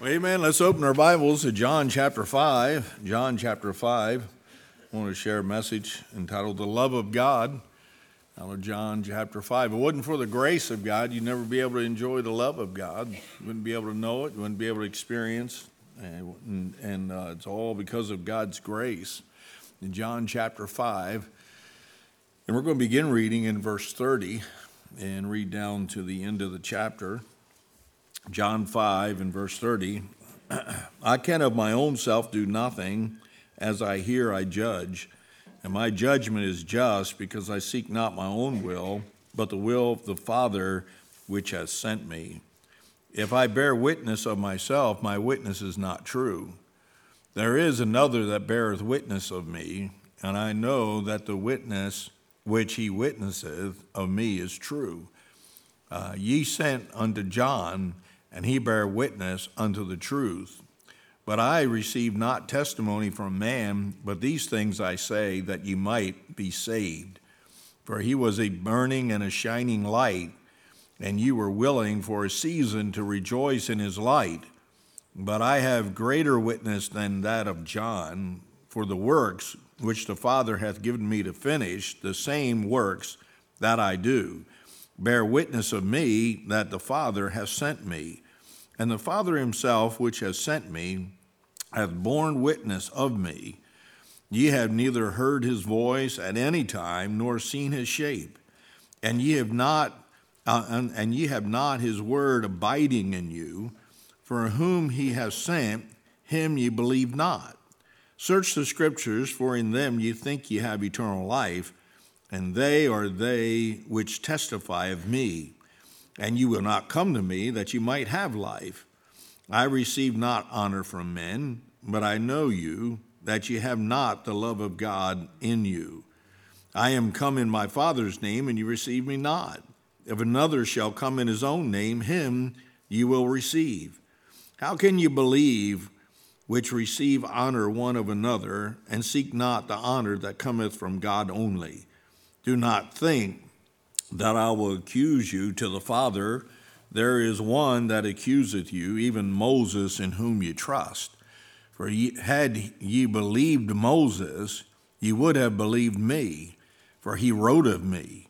Well, amen. Let's open our Bibles to John chapter 5. John chapter 5. I want to share a message entitled The Love of God out of John chapter 5. If it wasn't for the grace of God, you'd never be able to enjoy the love of God. You wouldn't be able to know it, you wouldn't be able to experience. And, and uh, it's all because of God's grace. In John chapter 5, and we're going to begin reading in verse 30 and read down to the end of the chapter. John 5 and verse 30 I can of my own self do nothing. As I hear, I judge. And my judgment is just because I seek not my own will, but the will of the Father which has sent me. If I bear witness of myself, my witness is not true. There is another that beareth witness of me, and I know that the witness which he witnesseth of me is true. Uh, ye sent unto John, and he bare witness unto the truth. But I receive not testimony from man, but these things I say, that ye might be saved. For he was a burning and a shining light, and ye were willing for a season to rejoice in his light. But I have greater witness than that of John, for the works which the Father hath given me to finish, the same works that I do, bear witness of me that the Father hath sent me. And the Father himself, which has sent me, hath borne witness of me. Ye have neither heard his voice at any time, nor seen his shape, and ye have not, uh, and, and ye have not his word abiding in you. For whom he has sent, him ye believe not. Search the scriptures, for in them ye think ye have eternal life, and they are they which testify of me. And you will not come to me that you might have life. I receive not honor from men, but I know you, that ye have not the love of God in you. I am come in my Father's name, and you receive me not. If another shall come in his own name, him ye will receive. How can you believe? which receive honor one of another, and seek not the honor that cometh from God only. Do not think that I will accuse you to the Father. There is one that accuseth you, even Moses, in whom you trust. For ye, had ye believed Moses, ye would have believed me, for he wrote of me.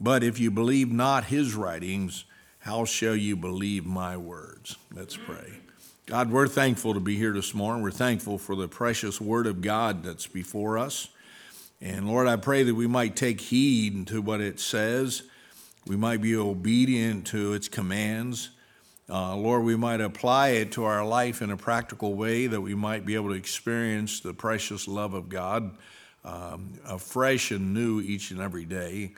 But if you believe not his writings, how shall you believe my words? Let's pray. God, we're thankful to be here this morning. We're thankful for the precious Word of God that's before us. And Lord, I pray that we might take heed to what it says. We might be obedient to its commands. Uh, Lord, we might apply it to our life in a practical way that we might be able to experience the precious love of God um, afresh and new each and every day.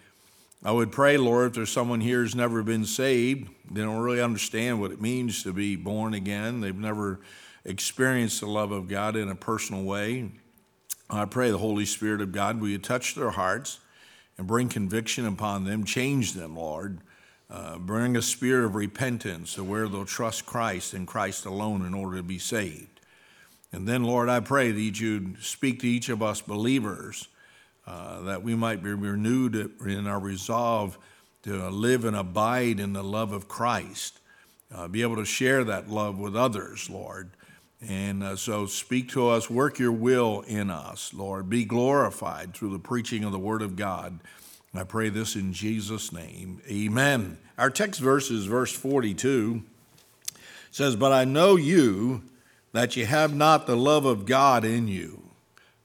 I would pray, Lord, if there's someone here who's never been saved, they don't really understand what it means to be born again, they've never experienced the love of God in a personal way. I pray the Holy Spirit of God, will you touch their hearts and bring conviction upon them, change them, Lord. Uh, bring a spirit of repentance to where they'll trust Christ and Christ alone in order to be saved. And then, Lord, I pray that you'd speak to each of us believers uh, that we might be renewed in our resolve to live and abide in the love of Christ, uh, be able to share that love with others, Lord. And uh, so speak to us, work your will in us, Lord. Be glorified through the preaching of the Word of God. I pray this in Jesus' name. Amen. Our text verse is verse 42. It says, But I know you that you have not the love of God in you.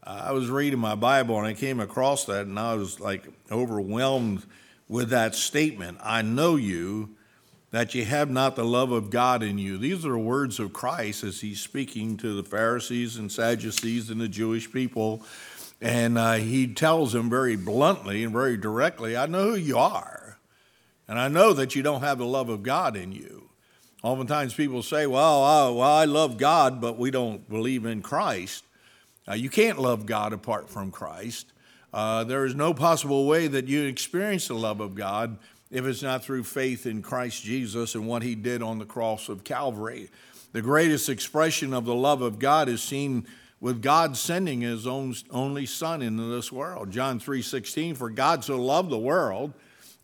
I was reading my Bible and I came across that and I was like overwhelmed with that statement. I know you, that you have not the love of God in you. These are words of Christ as he's speaking to the Pharisees and Sadducees and the Jewish people. And uh, he tells them very bluntly and very directly, I know who you are. And I know that you don't have the love of God in you. Oftentimes people say, well, I, well, I love God, but we don't believe in Christ. Uh, you can't love God apart from Christ. Uh, there is no possible way that you experience the love of God if it's not through faith in Christ Jesus and what he did on the cross of Calvary. The greatest expression of the love of God is seen with God sending his own only son into this world. John 3:16 for God so loved the world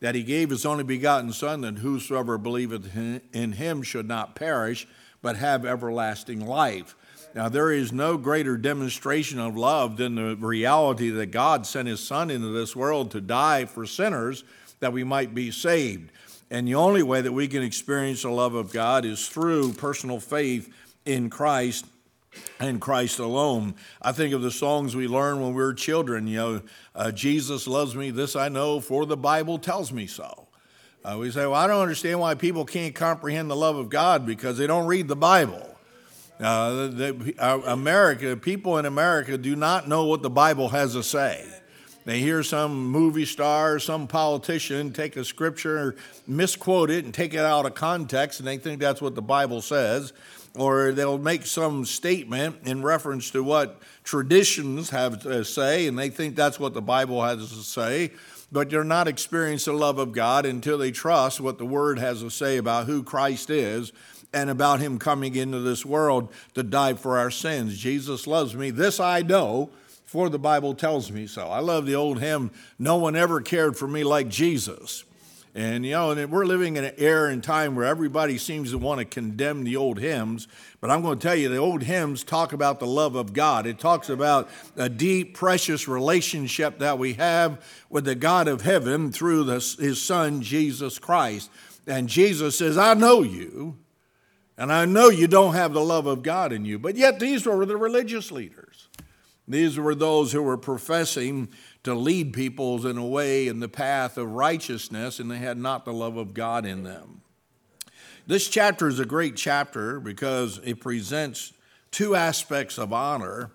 that he gave his only begotten son that whosoever believeth in him should not perish but have everlasting life. Now, there is no greater demonstration of love than the reality that God sent His Son into this world to die for sinners that we might be saved. And the only way that we can experience the love of God is through personal faith in Christ and Christ alone. I think of the songs we learned when we were children. You know, uh, Jesus loves me, this I know, for the Bible tells me so. Uh, we say, well, I don't understand why people can't comprehend the love of God because they don't read the Bible. Uh, the, the, America, people in America do not know what the Bible has to say. They hear some movie star, some politician take a scripture, misquote it, and take it out of context, and they think that's what the Bible says. Or they'll make some statement in reference to what traditions have to say, and they think that's what the Bible has to say. But they're not experiencing the love of God until they trust what the Word has to say about who Christ is and about him coming into this world to die for our sins. Jesus loves me. This I know, for the Bible tells me so. I love the old hymn, No one ever cared for me like Jesus. And you know, and we're living in an era and time where everybody seems to want to condemn the old hymns. But I'm going to tell you, the old hymns talk about the love of God. It talks about a deep, precious relationship that we have with the God of heaven through the, his Son, Jesus Christ. And Jesus says, I know you. And I know you don't have the love of God in you, but yet these were the religious leaders. These were those who were professing to lead peoples in a way in the path of righteousness, and they had not the love of God in them. This chapter is a great chapter because it presents two aspects of honor.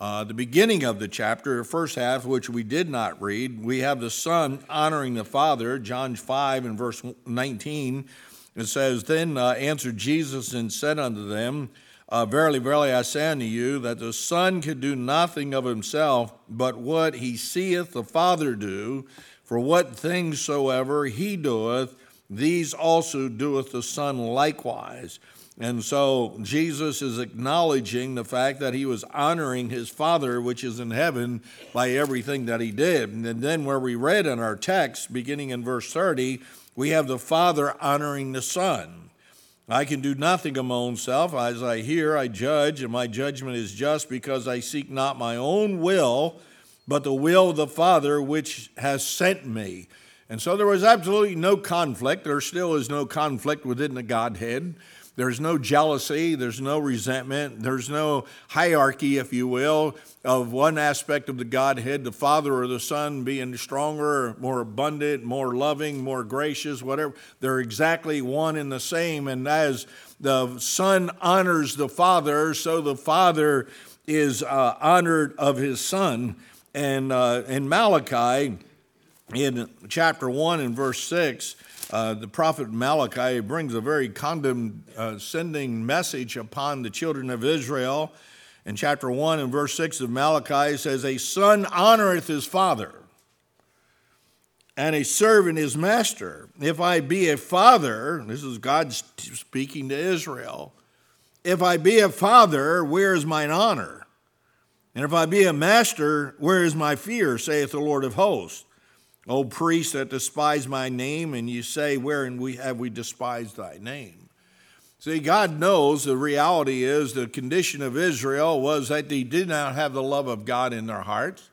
Uh, the beginning of the chapter, the first half, which we did not read, we have the Son honoring the Father, John 5 and verse 19 it says, Then uh, answered Jesus and said unto them, uh, Verily, verily, I say unto you, that the Son can do nothing of himself, but what he seeth the Father do. For what things soever he doeth, these also doeth the Son likewise. And so Jesus is acknowledging the fact that he was honoring his Father, which is in heaven, by everything that he did. And then, where we read in our text, beginning in verse 30, we have the Father honoring the Son. I can do nothing of my own self. As I hear, I judge, and my judgment is just because I seek not my own will, but the will of the Father which has sent me. And so there was absolutely no conflict. There still is no conflict within the Godhead. There's no jealousy, there's no resentment, there's no hierarchy, if you will, of one aspect of the Godhead, the Father or the Son being stronger, more abundant, more loving, more gracious, whatever. They're exactly one and the same. And as the Son honors the Father, so the Father is uh, honored of his Son. And uh, in Malachi, in chapter 1 and verse 6, uh, the prophet Malachi brings a very condescending message upon the children of Israel. In chapter 1 and verse 6 of Malachi, says, A son honoreth his father, and a servant his master. If I be a father, this is God speaking to Israel, if I be a father, where is mine honor? And if I be a master, where is my fear, saith the Lord of hosts? O priest that despise my name, and you say, Wherein we have we despised thy name? See, God knows the reality is the condition of Israel was that they did not have the love of God in their hearts.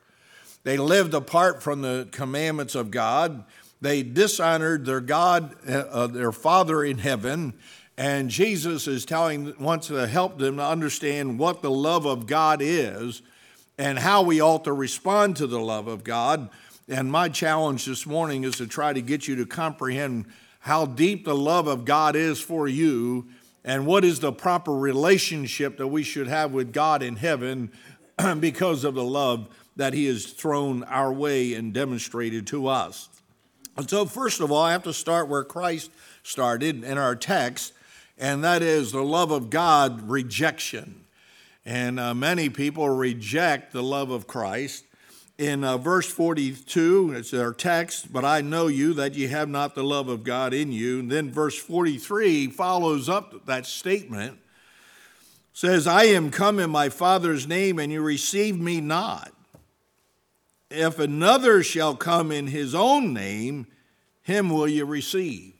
They lived apart from the commandments of God. They dishonored their God, uh, their Father in heaven. And Jesus is telling, wants to help them to understand what the love of God is and how we ought to respond to the love of God and my challenge this morning is to try to get you to comprehend how deep the love of God is for you and what is the proper relationship that we should have with God in heaven because of the love that He has thrown our way and demonstrated to us. And so, first of all, I have to start where Christ started in our text, and that is the love of God rejection. And uh, many people reject the love of Christ in uh, verse 42, it's our text, but I know you that you have not the love of God in you. And then verse 43 follows up that statement, says, I am come in my Father's name, and you receive me not. If another shall come in his own name, him will you receive.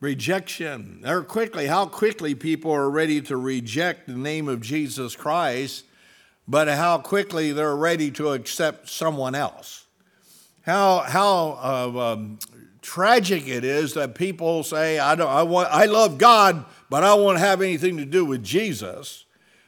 Rejection. Or quickly, how quickly people are ready to reject the name of Jesus Christ, but how quickly they're ready to accept someone else. How, how uh, um, tragic it is that people say, I, don't, I, want, I love God, but I won't have anything to do with Jesus.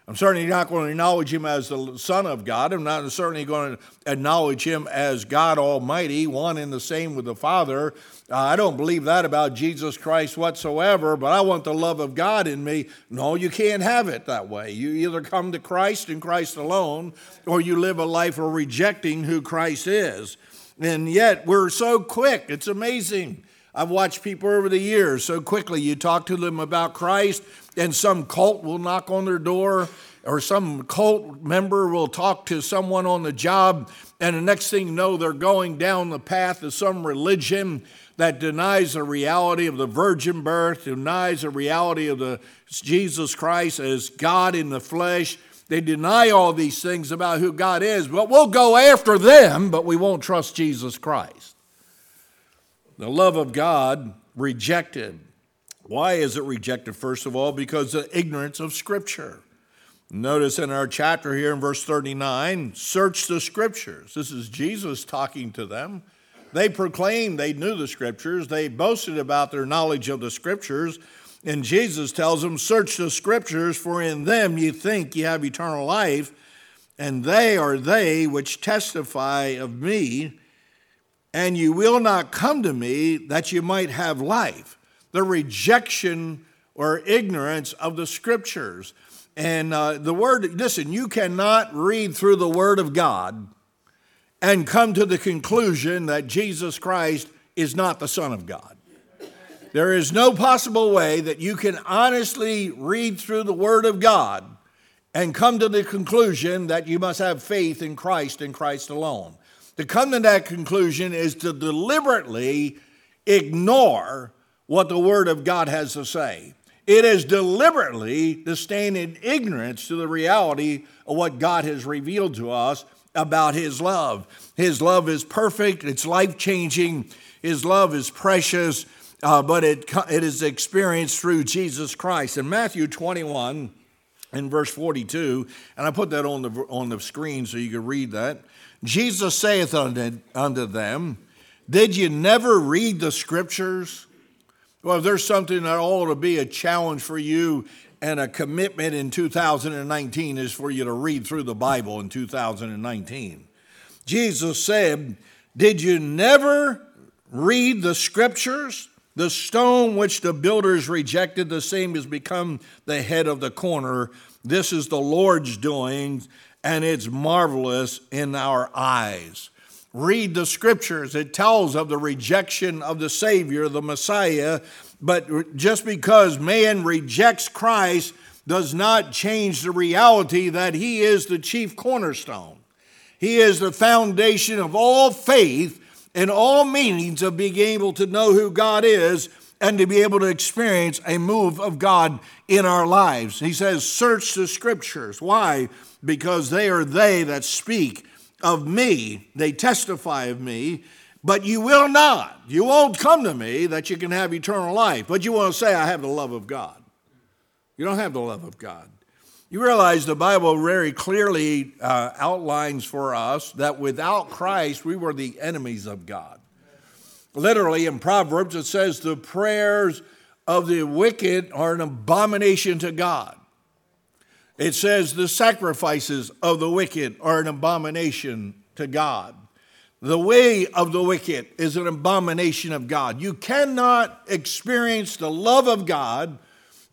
I'm certainly not going to acknowledge him as the Son of God. I'm not certainly going to acknowledge him as God Almighty, one and the same with the Father. Uh, I don't believe that about Jesus Christ whatsoever, but I want the love of God in me. No, you can't have it that way. You either come to Christ and Christ alone, or you live a life of rejecting who Christ is. And yet, we're so quick. It's amazing. I've watched people over the years so quickly. You talk to them about Christ, and some cult will knock on their door, or some cult member will talk to someone on the job, and the next thing you know, they're going down the path of some religion that denies the reality of the virgin birth, denies the reality of the Jesus Christ as God in the flesh. They deny all these things about who God is, but we'll go after them, but we won't trust Jesus Christ. The love of God rejected why is it rejected? First of all, because of ignorance of Scripture. Notice in our chapter here in verse 39 search the Scriptures. This is Jesus talking to them. They proclaimed they knew the Scriptures, they boasted about their knowledge of the Scriptures. And Jesus tells them, Search the Scriptures, for in them you think you have eternal life, and they are they which testify of me, and you will not come to me that you might have life the rejection or ignorance of the scriptures. And uh, the word, listen, you cannot read through the word of God and come to the conclusion that Jesus Christ is not the Son of God. There is no possible way that you can honestly read through the Word of God and come to the conclusion that you must have faith in Christ and Christ alone. To come to that conclusion is to deliberately ignore what the Word of God has to say. It is deliberately to stand in ignorance to the reality of what God has revealed to us about His love. His love is perfect, it's life changing, His love is precious, uh, but it, it is experienced through Jesus Christ. In Matthew 21, in verse 42, and I put that on the, on the screen so you can read that. Jesus saith unto, unto them, Did you never read the scriptures? Well, if there's something that ought to be a challenge for you and a commitment in 2019 is for you to read through the Bible in 2019. Jesus said, Did you never read the scriptures? The stone which the builders rejected, the same has become the head of the corner. This is the Lord's doing, and it's marvelous in our eyes read the scriptures. It tells of the rejection of the Savior, the Messiah. But just because man rejects Christ does not change the reality that he is the chief cornerstone. He is the foundation of all faith and all meanings of being able to know who God is and to be able to experience a move of God in our lives. He says, Search the scriptures. Why? Because they are they that speak of me, they testify of me, but you will not. You won't come to me that you can have eternal life, but you want to say, I have the love of God. You don't have the love of God. You realize the Bible very clearly uh, outlines for us that without Christ, we were the enemies of God. Literally in Proverbs, it says, The prayers of the wicked are an abomination to God. It says the sacrifices of the wicked are an abomination to God. The way of the wicked is an abomination of God. You cannot experience the love of God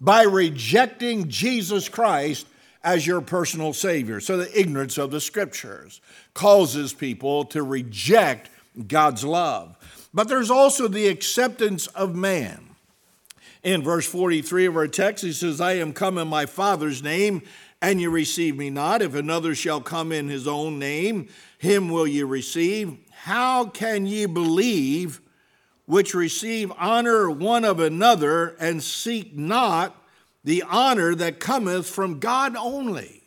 by rejecting Jesus Christ as your personal Savior. So, the ignorance of the Scriptures causes people to reject God's love. But there's also the acceptance of man. In verse 43 of our text, he says, I am come in my Father's name, and you receive me not. If another shall come in his own name, him will ye receive. How can ye believe which receive honor one of another and seek not the honor that cometh from God only?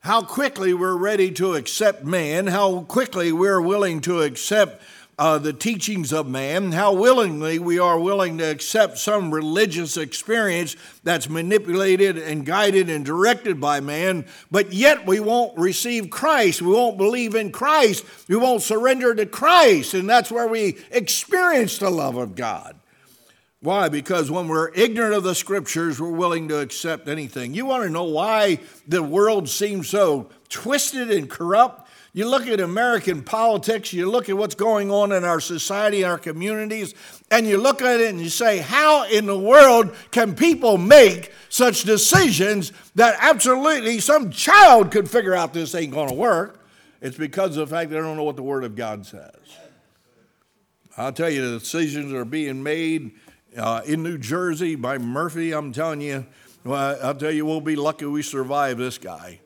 How quickly we're ready to accept man, how quickly we're willing to accept uh, the teachings of man, how willingly we are willing to accept some religious experience that's manipulated and guided and directed by man, but yet we won't receive Christ. We won't believe in Christ. We won't surrender to Christ. And that's where we experience the love of God. Why? Because when we're ignorant of the scriptures, we're willing to accept anything. You want to know why the world seems so twisted and corrupt? You look at American politics, you look at what's going on in our society, our communities, and you look at it and you say, How in the world can people make such decisions that absolutely some child could figure out this ain't going to work? It's because of the fact they don't know what the Word of God says. I'll tell you, the decisions are being made uh, in New Jersey by Murphy. I'm telling you, well, I'll tell you, we'll be lucky we survive this guy.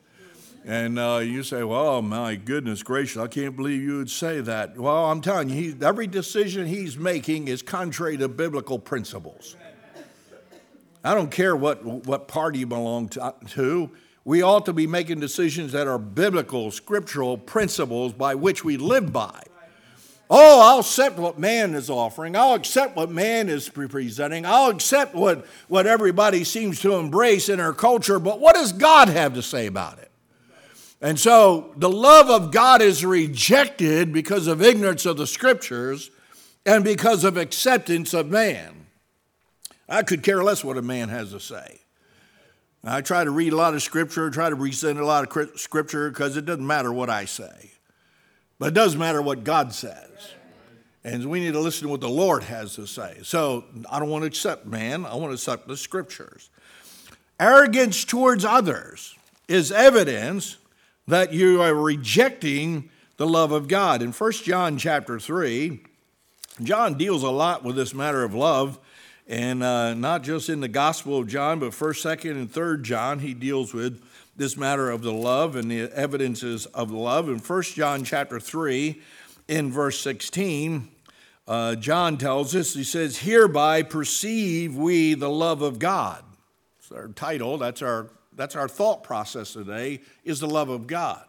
And uh, you say, well, my goodness gracious, I can't believe you would say that. Well, I'm telling you, he, every decision he's making is contrary to biblical principles. I don't care what, what party you belong to, to. We ought to be making decisions that are biblical, scriptural principles by which we live by. Oh, I'll accept what man is offering. I'll accept what man is presenting. I'll accept what, what everybody seems to embrace in our culture, but what does God have to say about it? And so the love of God is rejected because of ignorance of the scriptures and because of acceptance of man. I could care less what a man has to say. I try to read a lot of scripture, try to present a lot of scripture because it doesn't matter what I say. But it does matter what God says. And we need to listen to what the Lord has to say. So I don't want to accept man, I want to accept the scriptures. Arrogance towards others is evidence that you are rejecting the love of God. In 1 John chapter 3, John deals a lot with this matter of love, and uh, not just in the Gospel of John, but 1st, 2nd, and 3rd John, he deals with this matter of the love and the evidences of love. In 1 John chapter 3, in verse 16, uh, John tells us, he says, Hereby perceive we the love of God. It's our title, that's our that's our thought process today, is the love of God.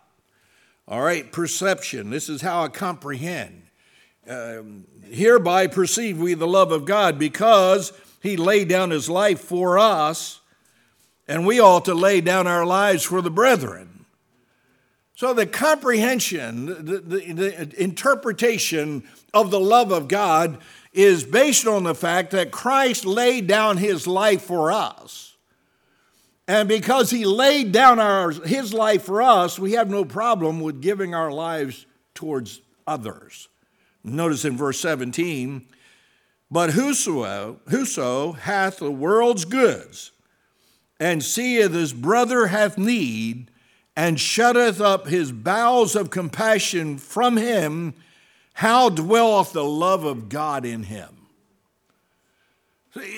All right, perception. This is how I comprehend. Um, hereby perceive we the love of God because he laid down his life for us, and we ought to lay down our lives for the brethren. So the comprehension, the, the, the interpretation of the love of God is based on the fact that Christ laid down his life for us. And because he laid down our, his life for us, we have no problem with giving our lives towards others. Notice in verse 17, but whoso, whoso hath the world's goods, and seeth his brother hath need, and shutteth up his bowels of compassion from him, how dwelleth the love of God in him?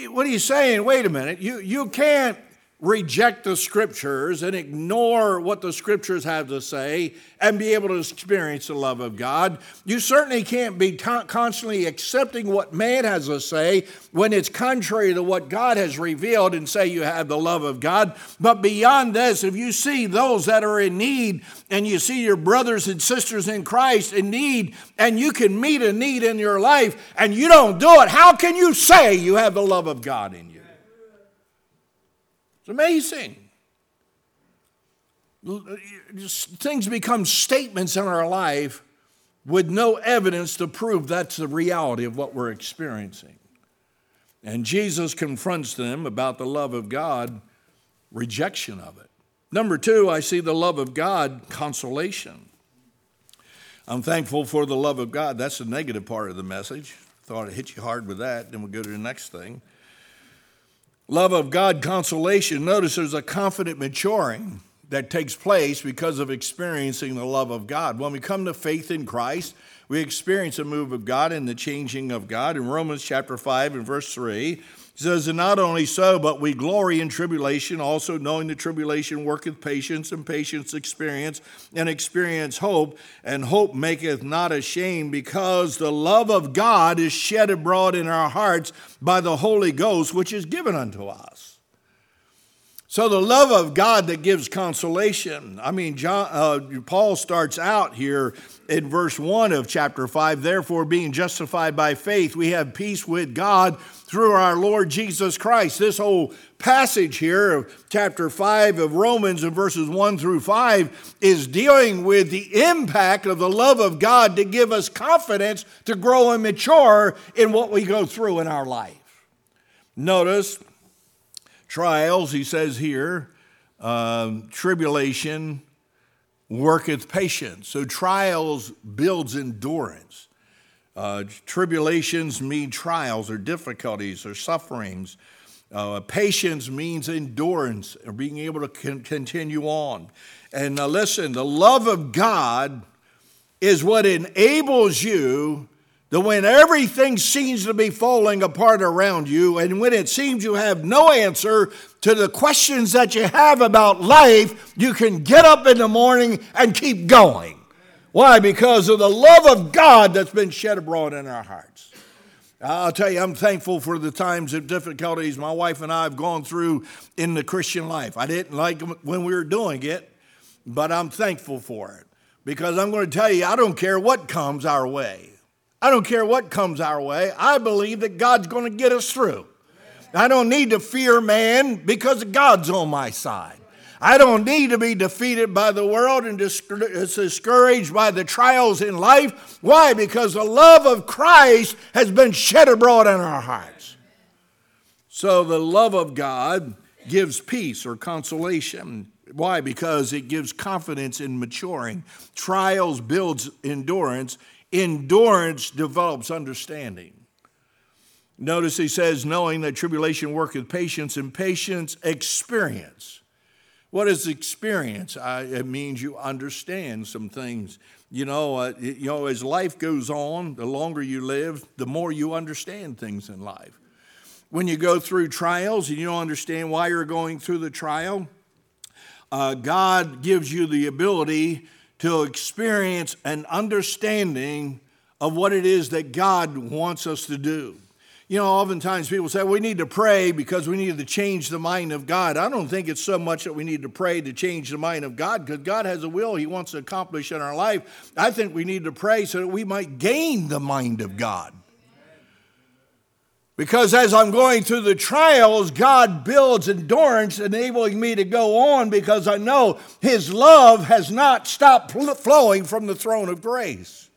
What are you saying? Wait a minute. You, you can't reject the scriptures and ignore what the scriptures have to say and be able to experience the love of God. You certainly can't be t- constantly accepting what man has to say when it's contrary to what God has revealed and say you have the love of God. But beyond this, if you see those that are in need and you see your brothers and sisters in Christ in need and you can meet a need in your life and you don't do it, how can you say you have the love of God in you? It's amazing. Things become statements in our life with no evidence to prove that's the reality of what we're experiencing. And Jesus confronts them about the love of God, rejection of it. Number two, I see the love of God, consolation. I'm thankful for the love of God. That's the negative part of the message. Thought I'd hit you hard with that. Then we'll go to the next thing. Love of God, consolation. Notice there's a confident maturing that takes place because of experiencing the love of God. When we come to faith in Christ, we experience a move of God and the changing of God. In Romans chapter 5 and verse 3, says, And not only so, but we glory in tribulation, also knowing the tribulation worketh patience, and patience experience, and experience hope, and hope maketh not ashamed, because the love of God is shed abroad in our hearts by the Holy Ghost, which is given unto us. So the love of God that gives consolation. I mean, John, uh, Paul starts out here in verse 1 of chapter 5. Therefore, being justified by faith, we have peace with God through our Lord Jesus Christ. This whole passage here of chapter 5 of Romans in verses 1 through 5 is dealing with the impact of the love of God to give us confidence to grow and mature in what we go through in our life. Notice Trials, he says here, uh, tribulation worketh patience. So trials builds endurance. Uh, tribulations mean trials or difficulties or sufferings. Uh, patience means endurance or being able to con- continue on. And uh, listen, the love of God is what enables you that when everything seems to be falling apart around you, and when it seems you have no answer to the questions that you have about life, you can get up in the morning and keep going. Why? Because of the love of God that's been shed abroad in our hearts. I'll tell you, I'm thankful for the times of difficulties my wife and I have gone through in the Christian life. I didn't like when we were doing it, but I'm thankful for it. Because I'm going to tell you, I don't care what comes our way. I don't care what comes our way. I believe that God's going to get us through. I don't need to fear man because God's on my side. I don't need to be defeated by the world and discouraged by the trials in life. Why? Because the love of Christ has been shed abroad in our hearts. So the love of God gives peace or consolation. Why? Because it gives confidence in maturing. Trials builds endurance Endurance develops understanding. Notice he says, knowing that tribulation worketh patience, and patience experience. What is experience? I, it means you understand some things. You know, uh, you know, as life goes on, the longer you live, the more you understand things in life. When you go through trials and you don't understand why you're going through the trial, uh, God gives you the ability to experience an understanding of what it is that God wants us to do. You know, oftentimes people say we need to pray because we need to change the mind of God. I don't think it's so much that we need to pray to change the mind of God because God has a will He wants to accomplish in our life. I think we need to pray so that we might gain the mind of God. Because as I'm going through the trials, God builds endurance, enabling me to go on because I know His love has not stopped flowing from the throne of grace.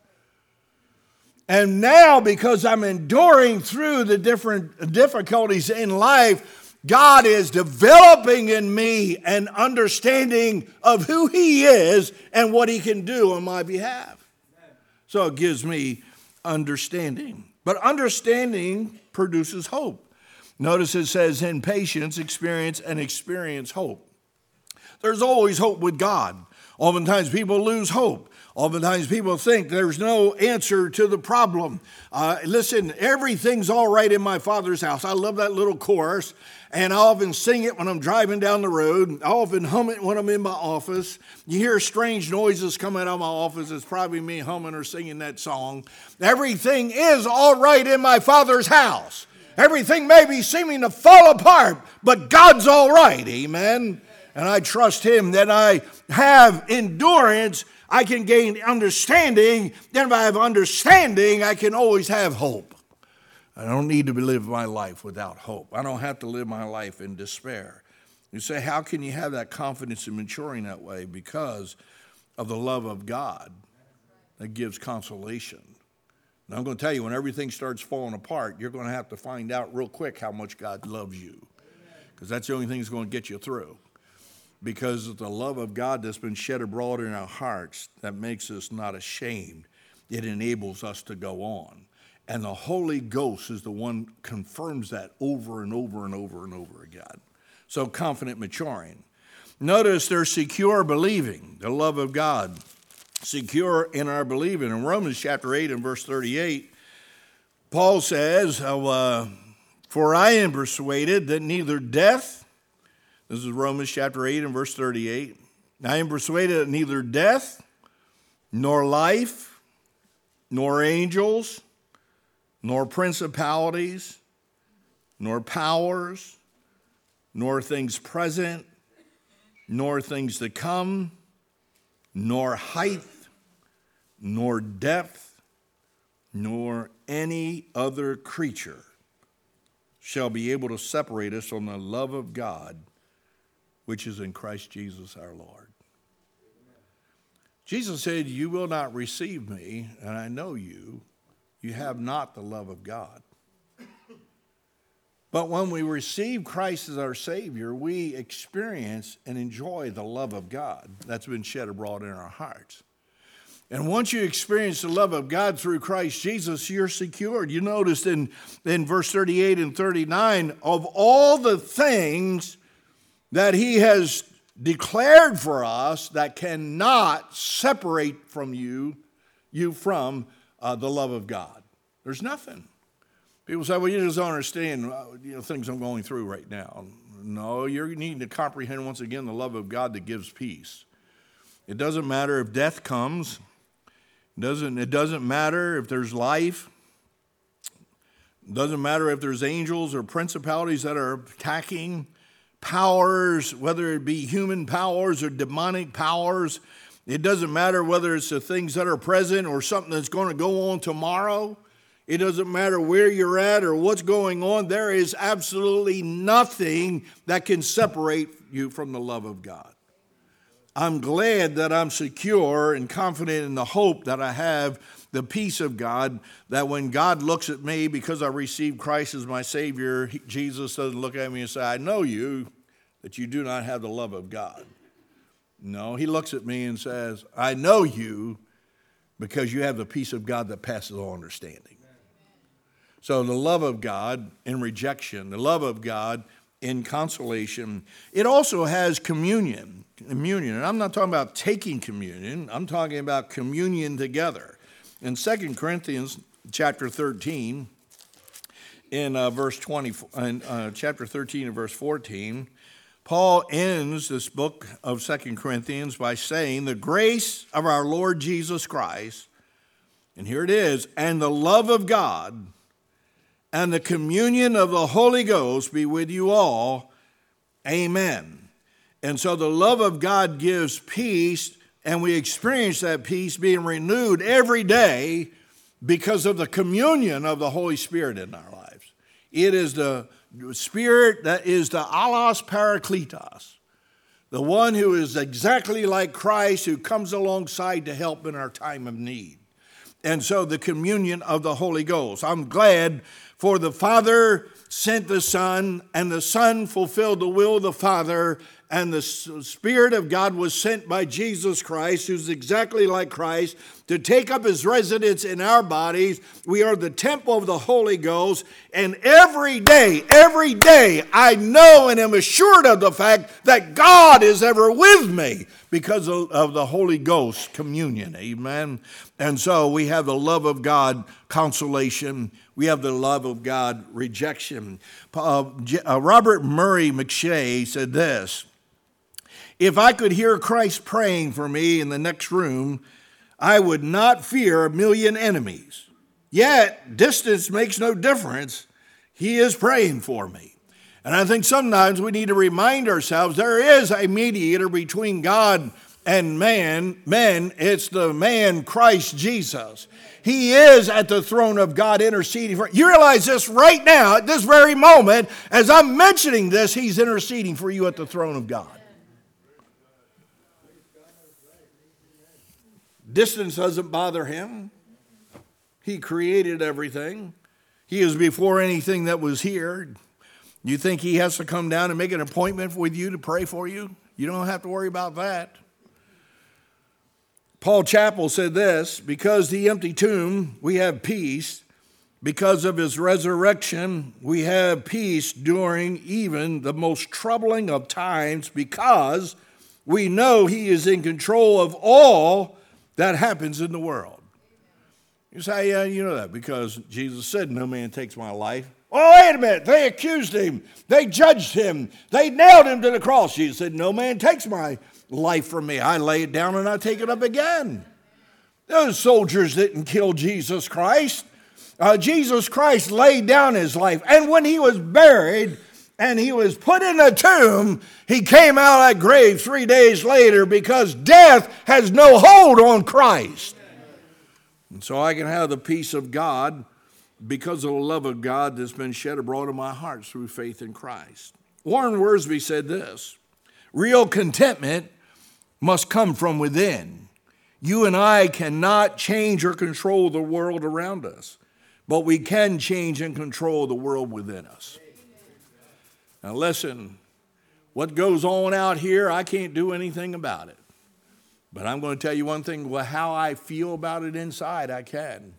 And now, because I'm enduring through the different difficulties in life, God is developing in me an understanding of who He is and what He can do on my behalf. So it gives me understanding. But understanding produces hope. Notice it says, in patience, experience, and experience hope. There's always hope with God. Oftentimes people lose hope. Oftentimes people think there's no answer to the problem. Uh, listen, everything's all right in my father's house. I love that little chorus, and I often sing it when I'm driving down the road. I often hum it when I'm in my office. You hear strange noises coming out of my office. It's probably me humming or singing that song. Everything is all right in my father's house. Everything may be seeming to fall apart, but God's all right. Amen. And I trust Him that I have endurance I can gain understanding. Then, if I have understanding, I can always have hope. I don't need to live my life without hope. I don't have to live my life in despair. You say, How can you have that confidence in maturing that way? Because of the love of God that gives consolation. And I'm going to tell you, when everything starts falling apart, you're going to have to find out real quick how much God loves you. Because that's the only thing that's going to get you through because of the love of God that's been shed abroad in our hearts that makes us not ashamed. It enables us to go on. And the Holy Ghost is the one confirms that over and over and over and over again. So confident maturing. Notice they're secure believing, the love of God, secure in our believing. In Romans chapter 8 and verse 38, Paul says, uh, For I am persuaded that neither death, this is Romans chapter 8 and verse 38. I am persuaded that neither death, nor life, nor angels, nor principalities, nor powers, nor things present, nor things to come, nor height, nor depth, nor any other creature shall be able to separate us from the love of God which is in Christ Jesus our Lord. Jesus said, You will not receive me, and I know you. You have not the love of God. But when we receive Christ as our Savior, we experience and enjoy the love of God that's been shed abroad in our hearts. And once you experience the love of God through Christ Jesus, you're secured. You noticed in, in verse 38 and 39 of all the things that He has declared for us that cannot separate from you, you from uh, the love of God. There's nothing. People say, well, you just don't understand uh, you know, things I'm going through right now. No, you're needing to comprehend once again the love of God that gives peace. It doesn't matter if death comes, it doesn't, it doesn't matter if there's life, it doesn't matter if there's angels or principalities that are attacking, powers, whether it be human powers or demonic powers. It doesn't matter whether it's the things that are present or something that's going to go on tomorrow. It doesn't matter where you're at or what's going on. There is absolutely nothing that can separate you from the love of God. I'm glad that I'm secure and confident in the hope that I have the peace of God that when God looks at me because I received Christ as my Savior, Jesus doesn't look at me and say, I know you, that you do not have the love of God. No, He looks at me and says, I know you because you have the peace of God that passes all understanding. So the love of God in rejection, the love of God in consolation. It also has communion. Communion. And I'm not talking about taking communion, I'm talking about communion together. In 2 Corinthians chapter 13, in uh, verse 20, in, uh, chapter 13 and verse 14, Paul ends this book of Second Corinthians by saying, The grace of our Lord Jesus Christ, and here it is, and the love of God and the communion of the Holy Ghost be with you all. Amen. And so the love of God gives peace, and we experience that peace being renewed every day because of the communion of the Holy Spirit in our lives. It is the Spirit that is the allos parakletos, the one who is exactly like Christ, who comes alongside to help in our time of need. And so the communion of the Holy Ghost. I'm glad for the Father sent the Son, and the Son fulfilled the will of the Father, and the Spirit of God was sent by Jesus Christ, who's exactly like Christ, to take up his residence in our bodies. We are the temple of the Holy Ghost, and every day, every day, I know and am assured of the fact that God is ever with me because of, the Holy Ghost communion. Amen. And so we have the love of God, consolation we have the love of God rejection. Uh, uh, Robert Murray M'Cheyne said this If I could hear Christ praying for me in the next room, I would not fear a million enemies. Yet, distance makes no difference. He is praying for me. And I think sometimes we need to remind ourselves there is a mediator between God and man. Men, it's the man Christ Jesus. He is at the throne of God interceding for you. Realize this right now, at this very moment, as I'm mentioning this, He's interceding for you at the throne of God. Distance doesn't bother Him. He created everything. He is before anything that was here. You think He has to come down and make an appointment with you to pray for you? You don't have to worry about that. Paul Chappell said this because the empty tomb, we have peace. Because of his resurrection, we have peace during even the most troubling of times because we know he is in control of all that happens in the world. You say, yeah, you know that because Jesus said, No man takes my life. Oh, wait a minute. They accused him. They judged him. They nailed him to the cross. Jesus said, No man takes my life from me. I lay it down and I take it up again. Those soldiers didn't kill Jesus Christ. Uh, Jesus Christ laid down his life. And when he was buried, and he was put in a tomb, he came out of that grave three days later because death has no hold on Christ. And so I can have the peace of God because of the love of God that's been shed abroad in my heart through faith in Christ. Warren Wiersbe said this real contentment must come from within. You and I cannot change or control the world around us, but we can change and control the world within us. Now, listen, what goes on out here, I can't do anything about it. But I'm going to tell you one thing well, how I feel about it inside, I can.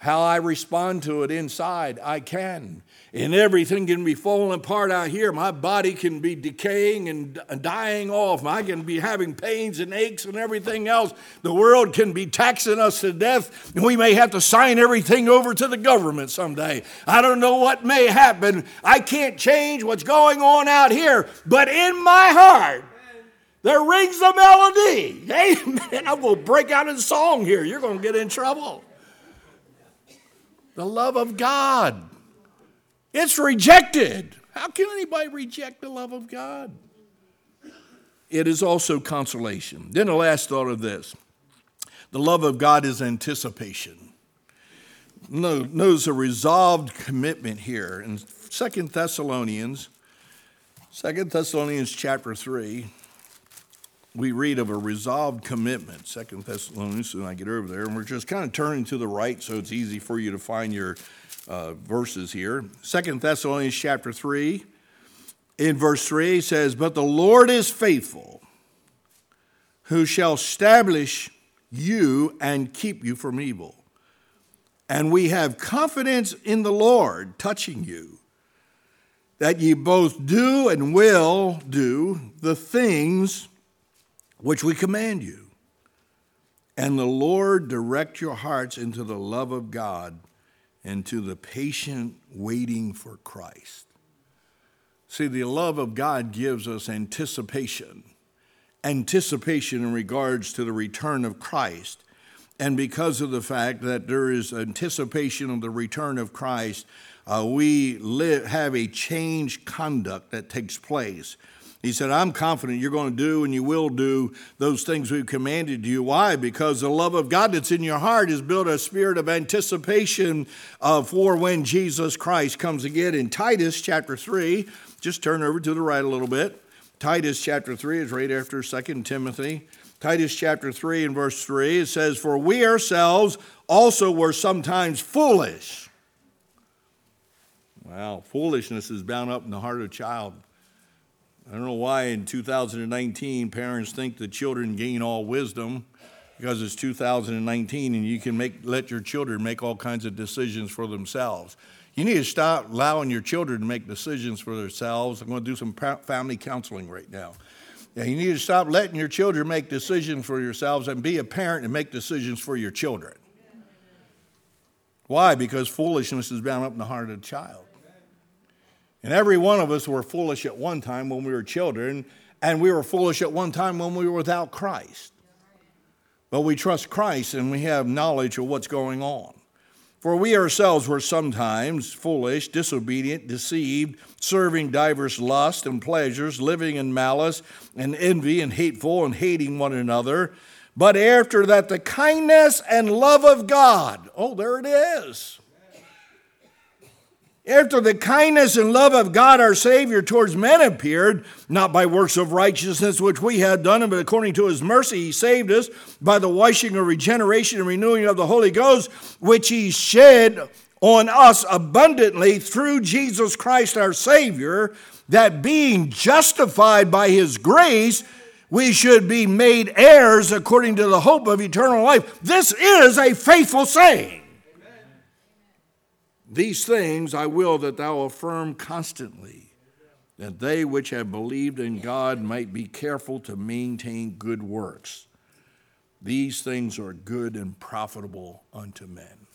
How I respond to it inside, I can. And everything can be falling apart out here. My body can be decaying and dying off. I can be having pains and aches and everything else. The world can be taxing us to death, and we may have to sign everything over to the government someday. I don't know what may happen. I can't change what's going on out here, but in my heart, there rings a melody. Amen. I'm going to break out in song here. You're going to get in trouble the love of God. It's rejected. How can anybody reject the love of God? It is also consolation. Then the last thought of this the love of God is anticipation. No, notice a resolved commitment here in Second Thessalonians, Second Thessalonians chapter 3 we read of a resolved commitment, Second Thessalonians, and I get over there, and we're just kind of turning to the right so it's easy for you to find your uh, verses here. Second Thessalonians chapter 3, in verse 3, says, But the Lord is faithful, who shall establish you and keep you from evil. And we have confidence in the Lord touching you, that ye both do and will do the things which we command you. And the Lord direct your hearts into the love of God and to the patient waiting for Christ. See, the love of God gives us anticipation, anticipation in regards to the return of Christ. And because of the fact that there is anticipation of the return of Christ, uh, we live, have a changed conduct that takes place. He said, I'm confident you're going to do and you will do those things we've commanded you. Why? Because the love of God that's in your heart has built a spirit of anticipation uh, for when Jesus Christ comes again. In Titus chapter 3, just turn over to the right a little bit. Titus chapter 3 is right after 2 Timothy. Titus chapter 3 and verse 3, it says, For we ourselves also were sometimes foolish. Well, foolishness is bound up in the heart of a child. I don't know why in 2019 parents think that children gain all wisdom because it's 2019 and you can make, let your children make all kinds of decisions for themselves. You need to stop allowing your children to make decisions for themselves. I'm going to do some family counseling right now. Yeah, you need to stop letting your children make decisions for yourselves and be a parent and make decisions for your children. Why? Because foolishness is bound up in the heart of the child. And every one of us were foolish at one time when we were children, and we were foolish at one time when we were without Christ. But we trust Christ and we have knowledge of what's going on. For we ourselves were sometimes foolish, disobedient, deceived, serving divers lusts and pleasures, living in malice and envy and hateful and hating one another. But after that, the kindness and love of God, oh, there it is after the kindness and love of God our Savior towards men appeared, not by works of righteousness which we had done, but according to his mercy he saved us by the washing of regeneration and renewing of the Holy Ghost, which he shed on us abundantly through Jesus Christ our Savior, that being justified by his grace, we should be made heirs according to the hope of eternal life. This is a faithful saying. These things I will that thou affirm constantly, that they which have believed in God might be careful to maintain good works. These things are good and profitable unto men.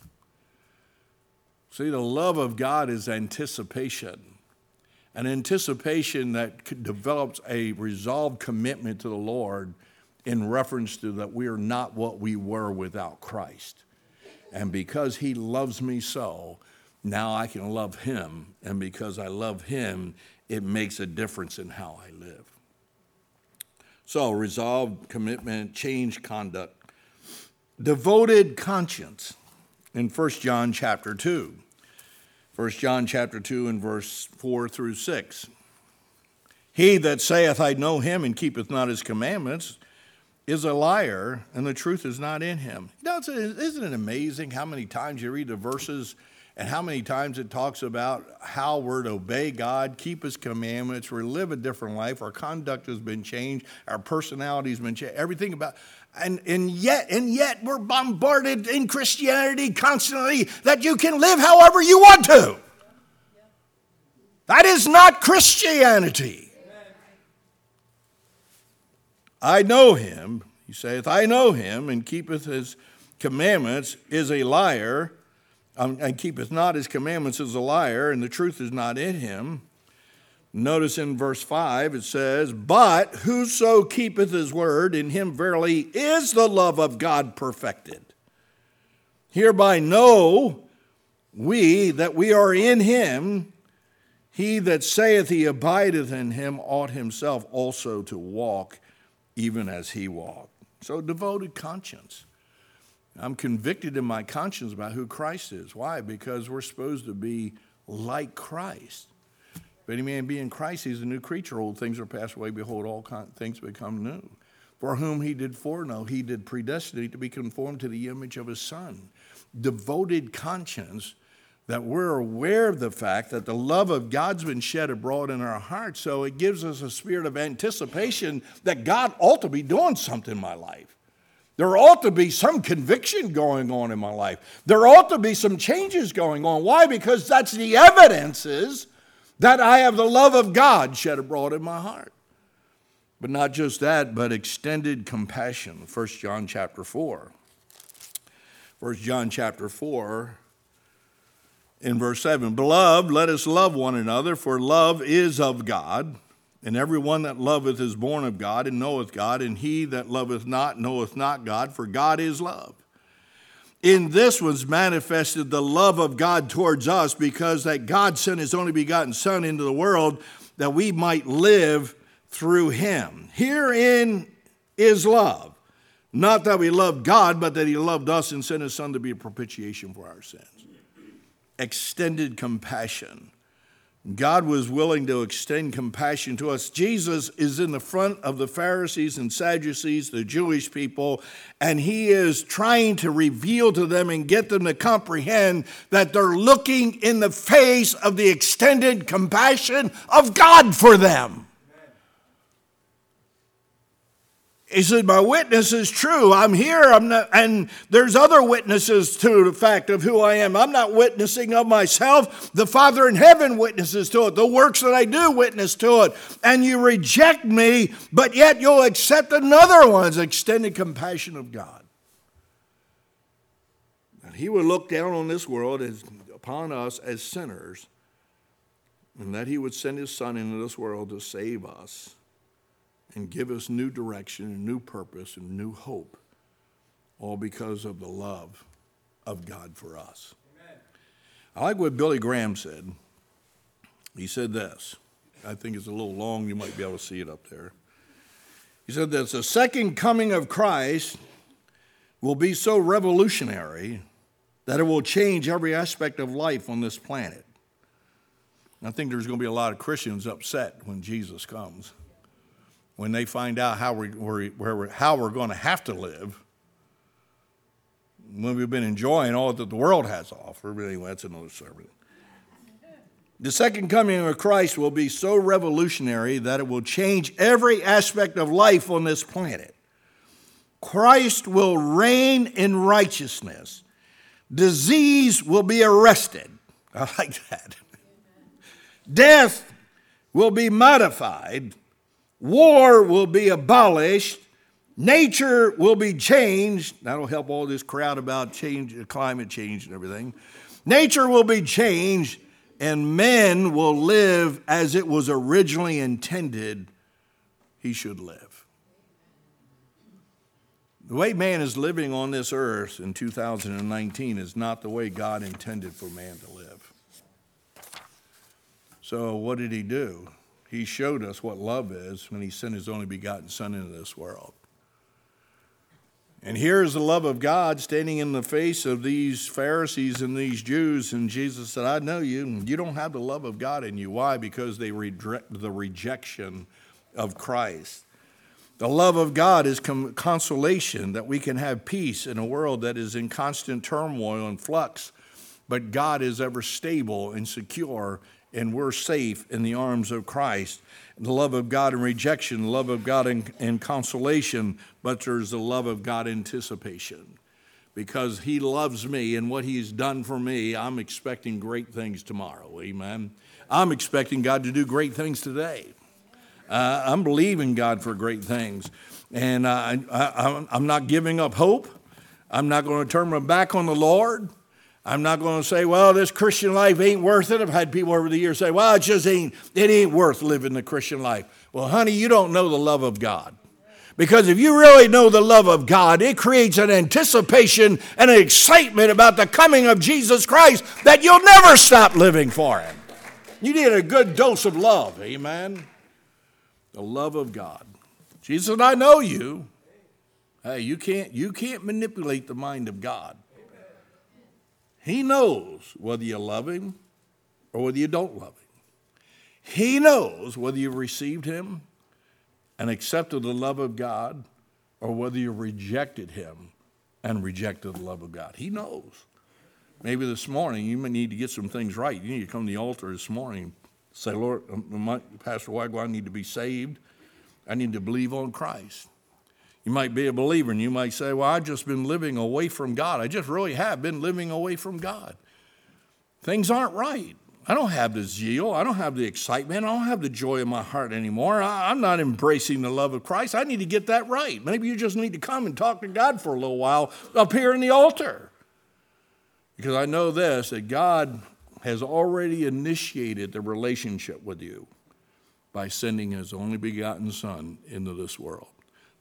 See, the love of God is anticipation, an anticipation that develops a resolved commitment to the Lord in reference to that we are not what we were without Christ. And because He loves me so, now I can love him, and because I love him, it makes a difference in how I live. So, resolve, commitment, change conduct, devoted conscience in 1 John chapter 2. 1 John chapter 2 and verse 4 through 6. He that saith, I know him, and keepeth not his commandments, is a liar, and the truth is not in him. Now, Isn't it amazing how many times you read the verses and how many times it talks about how we're to obey God, keep His commandments, we live a different life, our conduct has been changed, our personality has been changed, everything about and, and yet and yet we're bombarded in Christianity constantly that you can live however you want to. That is not Christianity. I know him, he saith, I know him, and keepeth his commandments, is a liar um, and keepeth not his commandments is a liar, and the truth is not in him. Notice in verse 5 it says, But whoso keepeth his word, in him verily is the love of God perfected. Hereby know we that we are in him. He that saith he abideth in him ought himself also to walk even as he walked. So, devoted conscience. I'm convicted in my conscience about who Christ is. Why? Because we're supposed to be like Christ. If any man be in Christ, he's a new creature. Old things are passed away. Behold, all things become new. For whom he did foreknow, he did predestinate to be conformed to the image of his Son. Devoted conscience that we're aware of the fact that the love of God's been shed abroad in our hearts. So it gives us a spirit of anticipation that God ought to be doing something in my life. There ought to be some conviction going on in my life. There ought to be some changes going on. Why? Because that's the evidences that I have the love of God shed abroad in my heart. But not just that, but extended compassion. 1 John chapter 4. 1 John chapter 4 in verse 7 Beloved, let us love one another, for love is of God. And every one that loveth is born of God and knoweth God, and he that loveth not knoweth not God, for God is love. In this was manifested the love of God towards us, because that God sent his only begotten Son into the world that we might live through him. Herein is love. Not that we loved God, but that he loved us and sent his Son to be a propitiation for our sins. Extended compassion God was willing to extend compassion to us. Jesus is in the front of the Pharisees and Sadducees, the Jewish people, and he is trying to reveal to them and get them to comprehend that they're looking in the face of the extended compassion of God for them. He said, My witness is true. I'm here. I'm not, and there's other witnesses to the fact of who I am. I'm not witnessing of myself. The Father in heaven witnesses to it. The works that I do witness to it. And you reject me, but yet you'll accept another one's extended compassion of God. And he would look down on this world as upon us as sinners, and that he would send his son into this world to save us and give us new direction and new purpose and new hope, all because of the love of God for us. Amen. I like what Billy Graham said. He said this. I think it's a little long, you might be able to see it up there. He said that the second coming of Christ will be so revolutionary that it will change every aspect of life on this planet. I think there's going to be a lot of Christians upset when Jesus comes when they find out how, we, where, where, how we're going to have to live, when we've been enjoying all that the world has to offer. But anyway, that's another sermon. The second coming of Christ will be so revolutionary that it will change every aspect of life on this planet. Christ will reign in righteousness. Disease will be arrested. I like that. Death will be modified War will be abolished. Nature will be changed. That'll help all this crowd about change, climate change and everything. Nature will be changed, and men will live as it was originally intended he should live. The way man is living on this earth in 2019 is not the way God intended for man to live. So, what did he do? He showed us what love is when he sent his only begotten Son into this world. And here is the love of God standing in the face of these Pharisees and these Jews. And Jesus said, I know you. You don't have the love of God in you. Why? Because they reject the rejection of Christ. The love of God is consolation that we can have peace in a world that is in constant turmoil and flux. But God is ever stable and secure, and we're safe in the arms of Christ the love of God in rejection, the love of God in, consolation, but there's the love of God anticipation. Because He loves me and what He's done for me, I'm expecting great things tomorrow. Amen. I'm expecting God to do great things today. Uh, I'm believing God for great things. And uh, I, am not giving up hope. I'm not going to turn my back on the Lord. I'm not going to say, well, this Christian life ain't worth it. I've had people over the years say, well, it just ain't, it ain't worth living the Christian life. Well, honey, you don't know the love of God. Because if you really know the love of God, it creates an anticipation and an excitement about the coming of Jesus Christ that you'll never stop living for Him. You need a good dose of love, amen? The love of God. Jesus I know you. Hey, you can't, you can't manipulate the mind of God. He knows whether you love him or whether you don't love him. He knows whether you've received him and accepted the love of God or whether you've rejected him and rejected the love of God. He knows. Maybe this morning you may need to get some things right. You need to come to the altar this morning. And say, Lord, um, Pastor Weigel, I need to be saved. I need to believe on Christ. You might be a believer and you might say, Well, I've just been living away from God. I just really have been living away from God. Things aren't right. I don't have the zeal. I don't have the excitement. I don't have the joy in my heart anymore. I, am not embracing the love of Christ. I need to get that right. Maybe you just need to come and talk to God for a little while up here in the altar. Because I know this that God has already initiated the relationship with you by sending his only begotten Son into this world.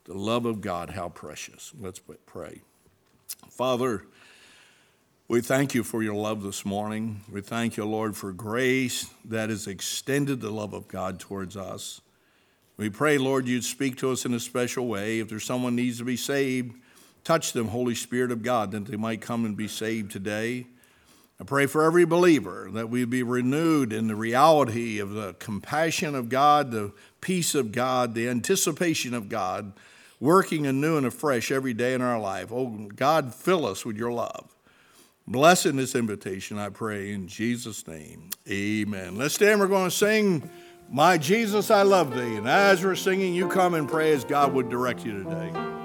The love of God, how precious. Let's pray. Father, we thank you for your love this morning. We thank you, Lord, for grace that has extended the love of God towards us. We pray, Lord, you'd speak to us in a special way. If there's someone needs to be saved, touch them, Holy Spirit of God, that they might come and be saved today. I pray for every believer that we be renewed in the reality of the compassion of God, the peace of God, the anticipation of God working anew and afresh every day in our life. Oh, God, fill us with your love. Bless in this invitation, I pray, in Jesus' name. Amen. Let's stand. We're going to sing, My Jesus, I Love Thee. And as we're singing, you come and pray as God would direct you today.